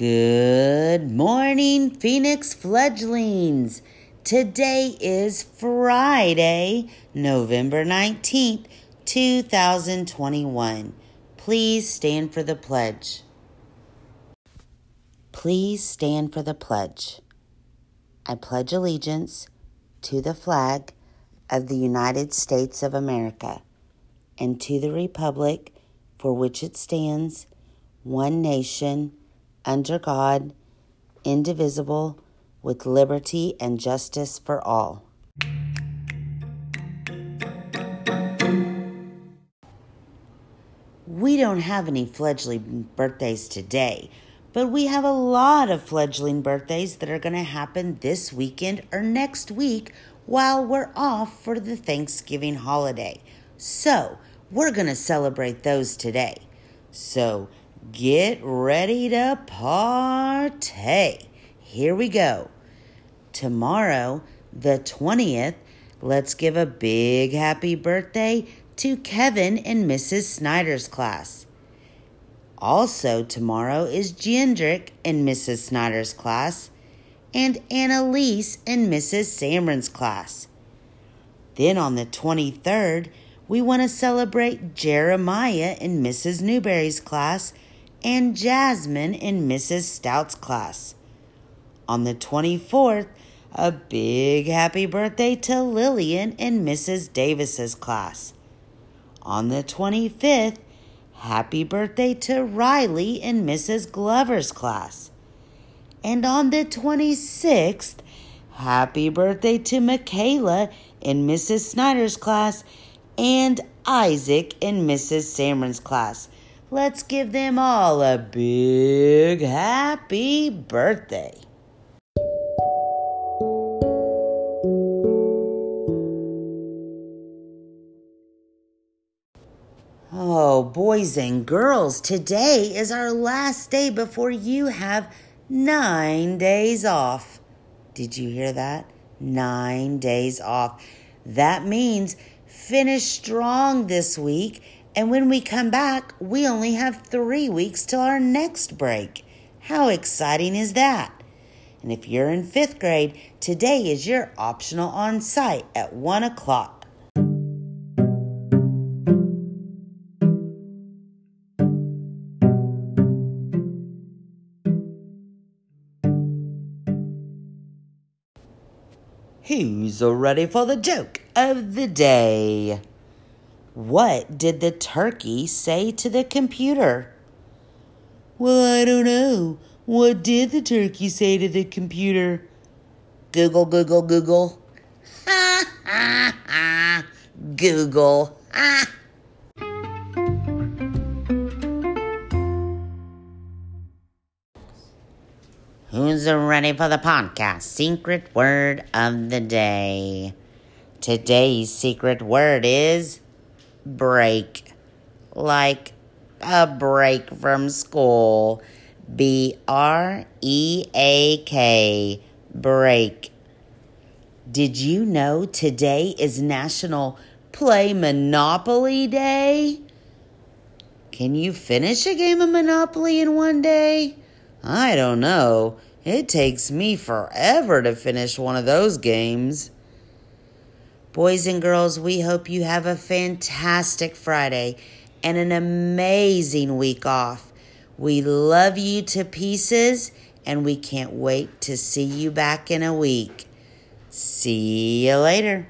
Good morning, Phoenix fledglings. Today is Friday, November 19th, 2021. Please stand for the pledge. Please stand for the pledge. I pledge allegiance to the flag of the United States of America and to the republic for which it stands, one nation, under God, indivisible, with liberty and justice for all. We don't have any fledgling birthdays today, but we have a lot of fledgling birthdays that are going to happen this weekend or next week while we're off for the Thanksgiving holiday. So, we're going to celebrate those today. So, get ready to partay. Here we go. Tomorrow, the 20th, let's give a big happy birthday to Kevin and Mrs. Snyder's class. Also, tomorrow is Jendrick and Mrs. Snyder's class, and Annalise and Mrs. Samron's class. Then on the 23rd, we want to celebrate Jeremiah in Mrs. Newberry's class and Jasmine in Mrs. Stout's class. On the 24th, a big happy birthday to Lillian in Mrs. Davis's class. On the 25th, happy birthday to Riley in Mrs. Glover's class. And on the 26th, happy birthday to Michaela in Mrs. Snyder's class and Isaac in Mrs. Samron's class. Let's give them all a big happy birthday. Oh, boys and girls, today is our last day before you have nine days off. Did you hear that? Nine days off. That means finish strong this week, and when we come back, we only have three weeks till our next break. How exciting is that? And if you're in fifth grade, today is your optional on site at one o'clock. Who's ready for the joke of the day? What did the turkey say to the computer? Well, I don't know. What did the turkey say to the computer? Google, Google, Google. Ha ha ha. Google. Ha. Who's ready for the podcast? Secret word of the day. Today's secret word is break. Like a break from school. B R E A K. Break. Did you know today is National Play Monopoly Day? Can you finish a game of Monopoly in one day? I don't know. It takes me forever to finish one of those games. Boys and girls, we hope you have a fantastic Friday and an amazing week off. We love you to pieces and we can't wait to see you back in a week. See you later.